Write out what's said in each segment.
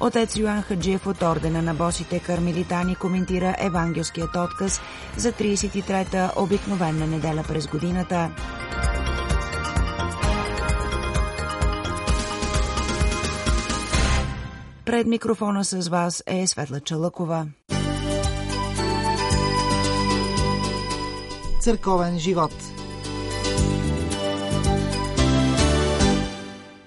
Отец Йоан Хаджиев от ордена на босите кармелитани коментира евангелският отказ за 33-та обикновена неделя през годината. Пред микрофона с вас е Светла Чалъкова. Църковен живот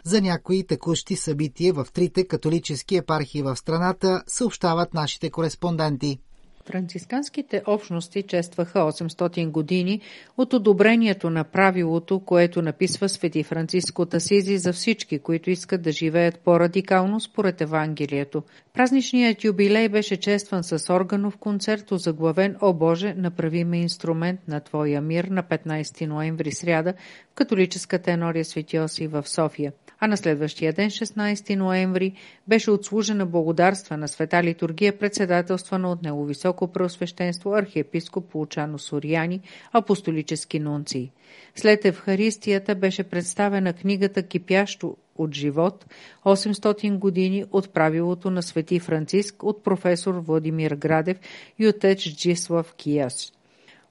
За някои текущи събития в трите католически епархии в страната съобщават нашите кореспонденти. Францисканските общности честваха 800 години от одобрението на правилото, което написва Свети Франциско от Асизи за всички, които искат да живеят по-радикално според Евангелието. Празничният юбилей беше честван с органов концерт, заглавен О Боже, направи ме инструмент на Твоя мир на 15 ноември сряда в католическата енория Свети Оси в София а на следващия ден, 16 ноември, беше отслужена благодарствена света литургия, председателствана от него високо преосвещенство архиепископ Получано Сориани, апостолически нунции. След Евхаристията беше представена книгата Кипящо от живот 800 години от правилото на Свети Франциск от професор Владимир Градев и отец Джислав Кияс.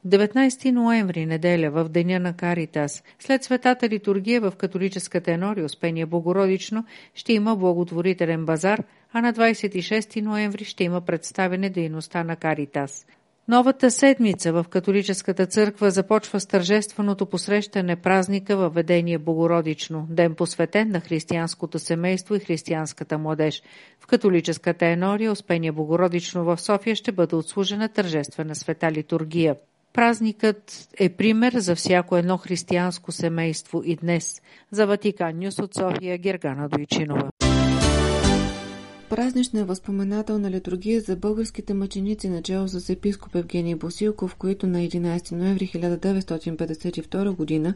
19 ноември, неделя, в Деня на Каритас, след светата литургия в католическата енория Успение Богородично, ще има благотворителен базар, а на 26 ноември ще има представене дейността на Каритас. Новата седмица в католическата църква започва с тържественото посрещане празника във ведение Богородично, ден посветен на християнското семейство и християнската младеж. В католическата енория Успение Богородично в София ще бъде отслужена тържествена света литургия. Празникът е пример за всяко едно християнско семейство и днес. За Ватикан Нюс от София Гергана Дойчинова. Празнична възпоменателна литургия за българските мъченици начало с епископ Евгений Босилков, които на 11 ноември 1952 година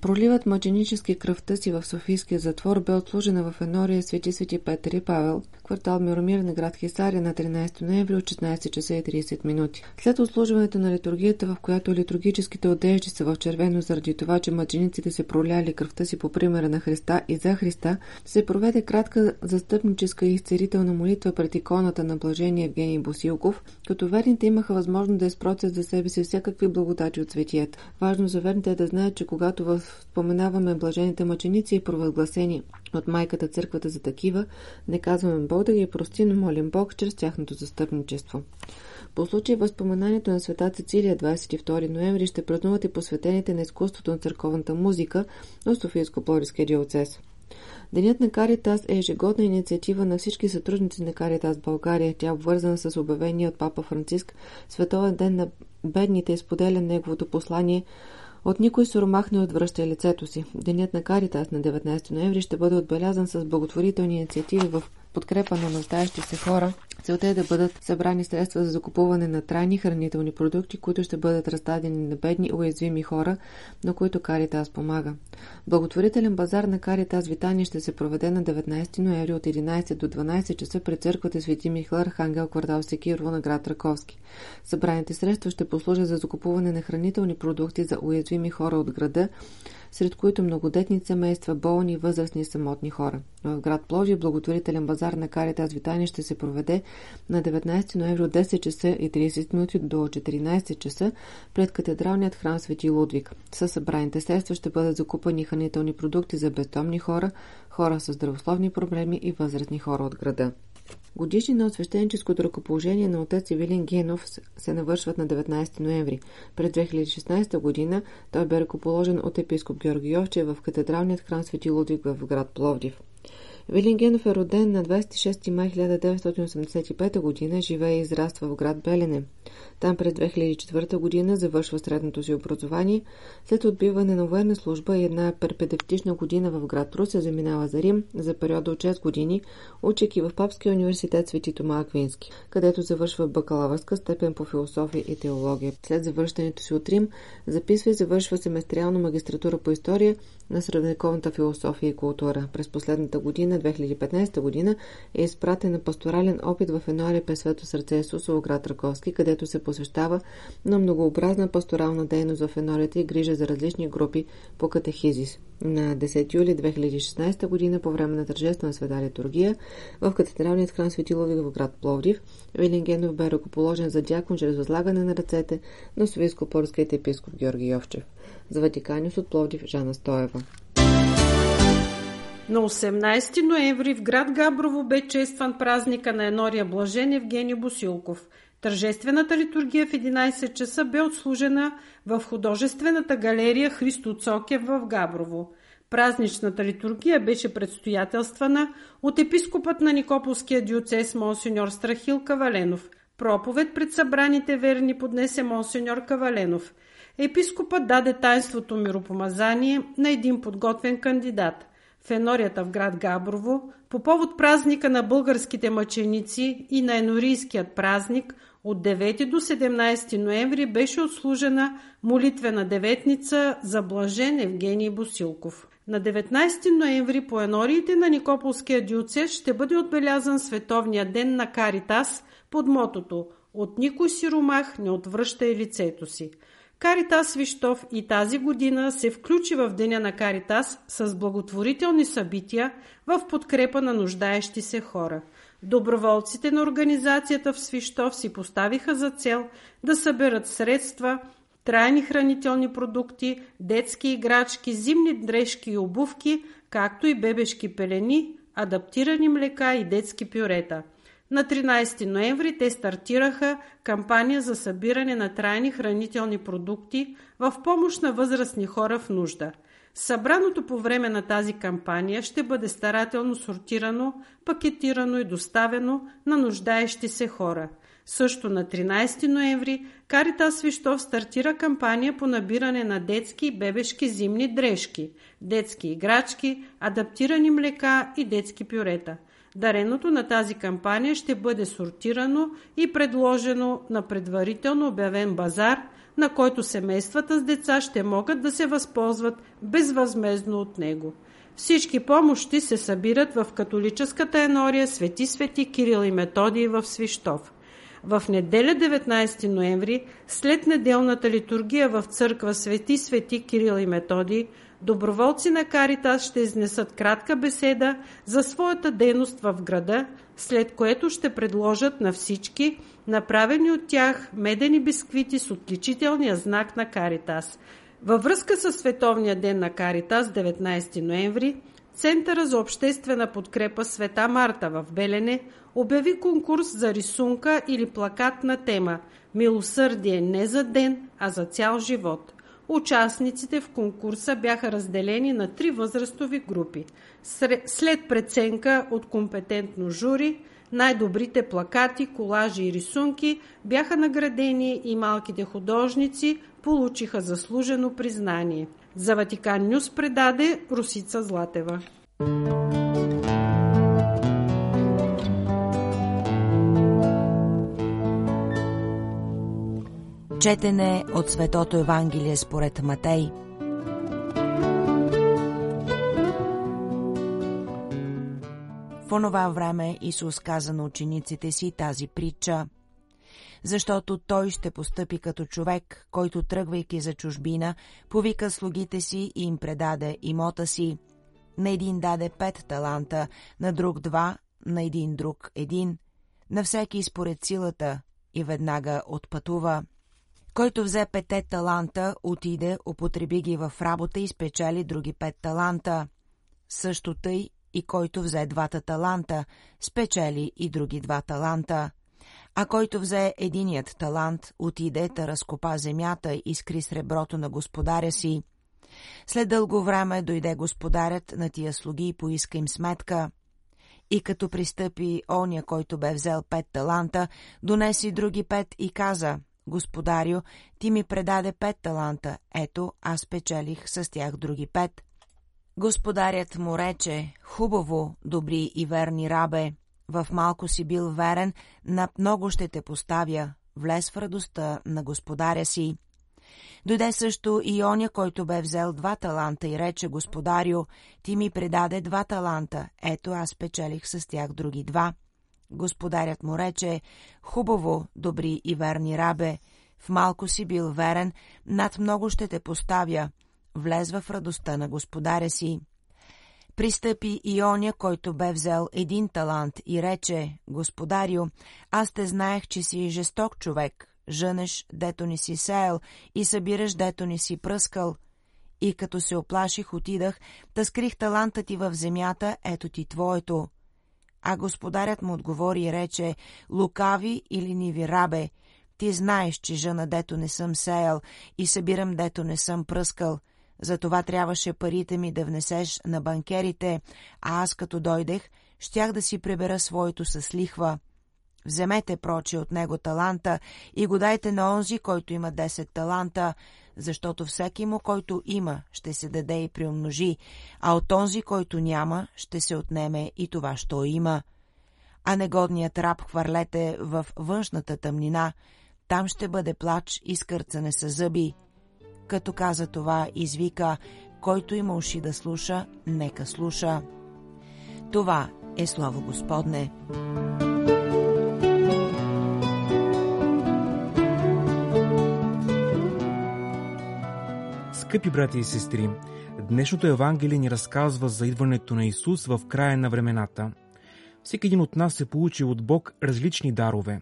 проливат мъченически кръвта си в Софийския затвор, бе отслужена в енория Свети Свети Петър и Павел, квартал Миромир на град Хисария на 13 ноември от 16 часа и 30 минути. След отслужването на литургията, в която литургическите одежди са в червено заради това, че мъчениците се проляли кръвта си по примера на Христа и за Христа, се проведе кратка застъпническа и изцерителна молитва пред иконата на блажение Евгений Босилков, като верните имаха възможност да изпроцят за себе си всякакви благодати от светият. Важно за верните е да знаят, че когато в споменаваме блажените мъченици и провъзгласени от майката църквата за такива, не казваме Бог да ги прости, но молим Бог чрез тяхното застъпничество. По случай възпоменанието на света Цецилия 22 ноември ще празнуват и посветените на изкуството на църковната музика от Софийско-Плориския диоцес. Денят на Каритас е ежегодна инициатива на всички сътрудници на Каритас България. Тя е обвързана с обявение от Папа Франциск Световен ден на бедните и споделя неговото послание от никой суромах не отвръща лицето си. Денят на Каритас на 19 ноември ще бъде отбелязан с благотворителни инициативи в подкрепа на нуждаещи се хора. Целта е да бъдат събрани средства за закупуване на трайни хранителни продукти, които ще бъдат раздадени на бедни уязвими хора, на които Каритас помага. Благотворителен базар на Каритас Витания ще се проведе на 19 ноември от 11 до 12 часа пред църквата Свети Михлар, Архангел, квартал Секирво на град Раковски. Събраните средства ще послужат за закупуване на хранителни продукти за уязвими хора от града, сред които многодетни семейства, болни, възрастни и самотни хора. В град Пловди благотворителен базар на Каритас Витания ще се проведе на 19 ноември от 10 часа и 30 минути до 14 часа пред катедралният храм Свети Лудвиг. Със събраните средства ще бъдат закупани хранителни продукти за бездомни хора, хора с здравословни проблеми и възрастни хора от града. Годишнина от свещеническото ръкоположение на отец Евелин Генов се навършват на 19 ноември. През 2016 година той бе ръкоположен от епископ Георги Йовче в катедралният храм Свети Лудвиг в град Пловдив. Вилингенов е роден на 26 май 1985 г. живее и израства в град Белене. Там през 2004 година завършва средното си образование. След отбиване на военна служба и една перпедевтична година в град Русе заминава за Рим за периода от 6 години, учейки в Папския университет Свети Тома Аквински, където завършва бакалавърска степен по философия и теология. След завръщането си от Рим записва и завършва семестриална магистратура по история на средновековната философия и култура. През последната година, 2015 година, е изпратен на пасторален опит в Енория през Свето сърце Исусово град Раковски, където се посвещава на многообразна пасторална дейност в Енорията и грижа за различни групи по катехизис. На 10 юли 2016 година, по време на тържествена света литургия, в катедралният храм Свети Ловик в град Пловдив, Вилингенов бе ръкоположен за дякон чрез възлагане на ръцете на Совийско-Порският епископ Георги Йовчев. За Ватиканиус от Пловдив Жана Стоева. На 18 ноември в град Габрово бе честван празника на Енория Блажен Евгений Босилков. Тържествената литургия в 11 часа бе отслужена в художествената галерия Христо Цокев в Габрово. Празничната литургия беше предстоятелствана от епископът на Никополския диоцес Монсеньор Страхил Каваленов. Проповед пред събраните верни поднесе Монсеньор Каваленов. Епископът даде тайнството миропомазание на един подготвен кандидат – в енорията в град Габрово по повод празника на българските мъченици и на енорийският празник от 9 до 17 ноември беше отслужена молитвена деветница за блажен Евгений Босилков. На 19 ноември по енориите на Никополския диоцес ще бъде отбелязан Световния ден на Каритас под мотото «От никой си ромах не отвръщай лицето си». Каритас Свищов и тази година се включи в Деня на Каритас с благотворителни събития в подкрепа на нуждаещи се хора. Доброволците на организацията в Свищов си поставиха за цел да съберат средства, трайни хранителни продукти, детски играчки, зимни дрежки и обувки, както и бебешки пелени, адаптирани млека и детски пюрета – на 13 ноември те стартираха кампания за събиране на трайни хранителни продукти в помощ на възрастни хора в нужда. Събраното по време на тази кампания ще бъде старателно сортирано, пакетирано и доставено на нуждаещи се хора. Също на 13 ноември Карита Свищов стартира кампания по набиране на детски и бебешки зимни дрежки, детски играчки, адаптирани млека и детски пюрета – Дареното на тази кампания ще бъде сортирано и предложено на предварително обявен базар, на който семействата с деца ще могат да се възползват безвъзмезно от него. Всички помощи се събират в католическата енория Свети Свети Кирил и Методий в Свищов. В неделя 19 ноември, след неделната литургия в църква Свети Свети Кирил и Методий, доброволци на Каритас ще изнесат кратка беседа за своята дейност в града, след което ще предложат на всички направени от тях медени бисквити с отличителния знак на Каритас. Във връзка с Световния ден на Каритас 19 ноември, Центъра за обществена подкрепа Света Марта в Белене обяви конкурс за рисунка или плакат на тема «Милосърдие не за ден, а за цял живот». Участниците в конкурса бяха разделени на три възрастови групи. След преценка от компетентно жури, най-добрите плакати, колажи и рисунки бяха наградени и малките художници получиха заслужено признание. За Ватикан Нюс предаде Русица Златева. Четене от Светото Евангелие според Матей. В онова време Исус каза на учениците си тази притча, защото той ще постъпи като човек, който тръгвайки за чужбина, повика слугите си и им предаде имота си. На един даде пет таланта, на друг два, на един друг един, на всеки според силата и веднага отпътува. Който взе пете таланта, отиде, употреби ги в работа и спечели други пет таланта. Също тъй и който взе двата таланта, спечели и други два таланта. А който взе единият талант, отиде да разкопа земята и скри среброто на господаря си. След дълго време дойде господарят на тия слуги и поиска им сметка. И като пристъпи оня, който бе взел пет таланта, донеси други пет и каза, Господарю, ти ми предаде пет таланта, ето аз печелих с тях други пет. Господарят му рече, хубаво, добри и верни рабе, в малко си бил верен, на много ще те поставя, влез в радостта на господаря си. Дойде също и оня, който бе взел два таланта и рече, Господарю, ти ми предаде два таланта, ето аз печелих с тях други два. Господарят му рече, хубаво, добри и верни рабе, в малко си бил верен, над много ще те поставя, влез в радостта на господаря си. Пристъпи и оня, който бе взел един талант и рече, Господарю, аз те знаех, че си жесток човек, жънеш, дето не си сеял и събираш, дето не си пръскал. И като се оплаших, отидах, та скрих таланта ти в земята, ето ти твоето. А господарят му отговори и рече, лукави или ниви рабе, ти знаеш, че жена дето не съм сеял и събирам дето не съм пръскал. Затова трябваше парите ми да внесеш на банкерите, а аз като дойдех, щях да си прибера своето с лихва. Вземете проче от него таланта и го дайте на онзи, който има 10 таланта, защото всеки му, който има, ще се даде и приумножи, а от онзи, който няма, ще се отнеме и това, що има. А негодният раб хвърлете в външната тъмнина, там ще бъде плач и скърцане с зъби. Като каза това, извика, който има уши да слуша, нека слуша. Това е Слово Господне. Скъпи брати и сестри, днешното Евангелие ни разказва за идването на Исус в края на времената. Всеки един от нас се получи от Бог различни дарове.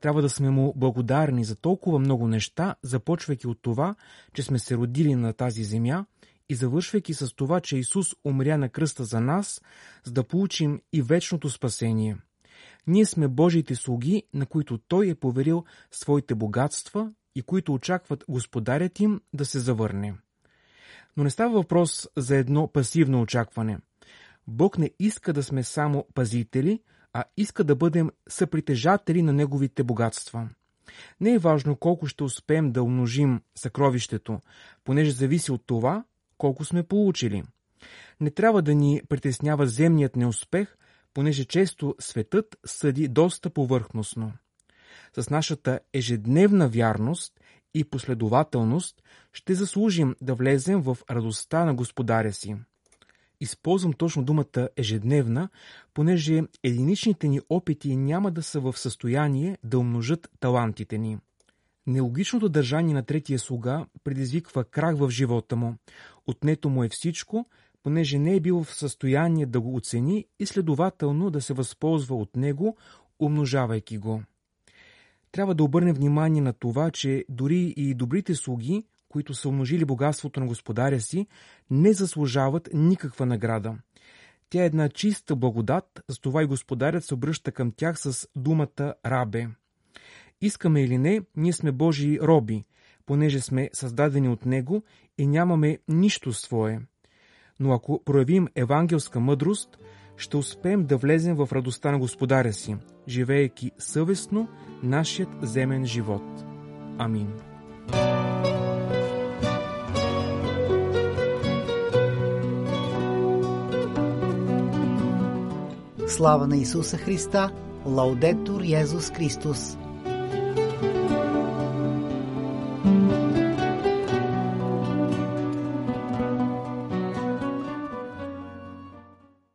Трябва да сме му благодарни за толкова много неща, започвайки от това, че сме се родили на тази земя и завършвайки с това, че Исус умря на кръста за нас, за да получим и вечното спасение. Ние сме Божиите слуги, на които Той е поверил своите богатства и които очакват господарят им да се завърне. Но не става въпрос за едно пасивно очакване. Бог не иска да сме само пазители, а иска да бъдем съпритежатели на Неговите богатства. Не е важно колко ще успеем да умножим съкровището, понеже зависи от това, колко сме получили. Не трябва да ни притеснява земният неуспех, понеже често светът съди доста повърхностно с нашата ежедневна вярност и последователност ще заслужим да влезем в радостта на Господаря си. Използвам точно думата ежедневна, понеже единичните ни опити няма да са в състояние да умножат талантите ни. Нелогичното държание на третия слуга предизвиква крах в живота му. Отнето му е всичко, понеже не е бил в състояние да го оцени и следователно да се възползва от него, умножавайки го трябва да обърнем внимание на това, че дори и добрите слуги, които са умножили богатството на господаря си, не заслужават никаква награда. Тя е една чиста благодат, затова и господарят се обръща към тях с думата рабе. Искаме или не, ние сме Божии роби, понеже сме създадени от Него и нямаме нищо свое. Но ако проявим евангелска мъдрост, ще успеем да влезем в радостта на Господаря си, живеейки съвестно нашият земен живот. Амин. Слава на Исуса Христа! Лаудетур Йезус Христос!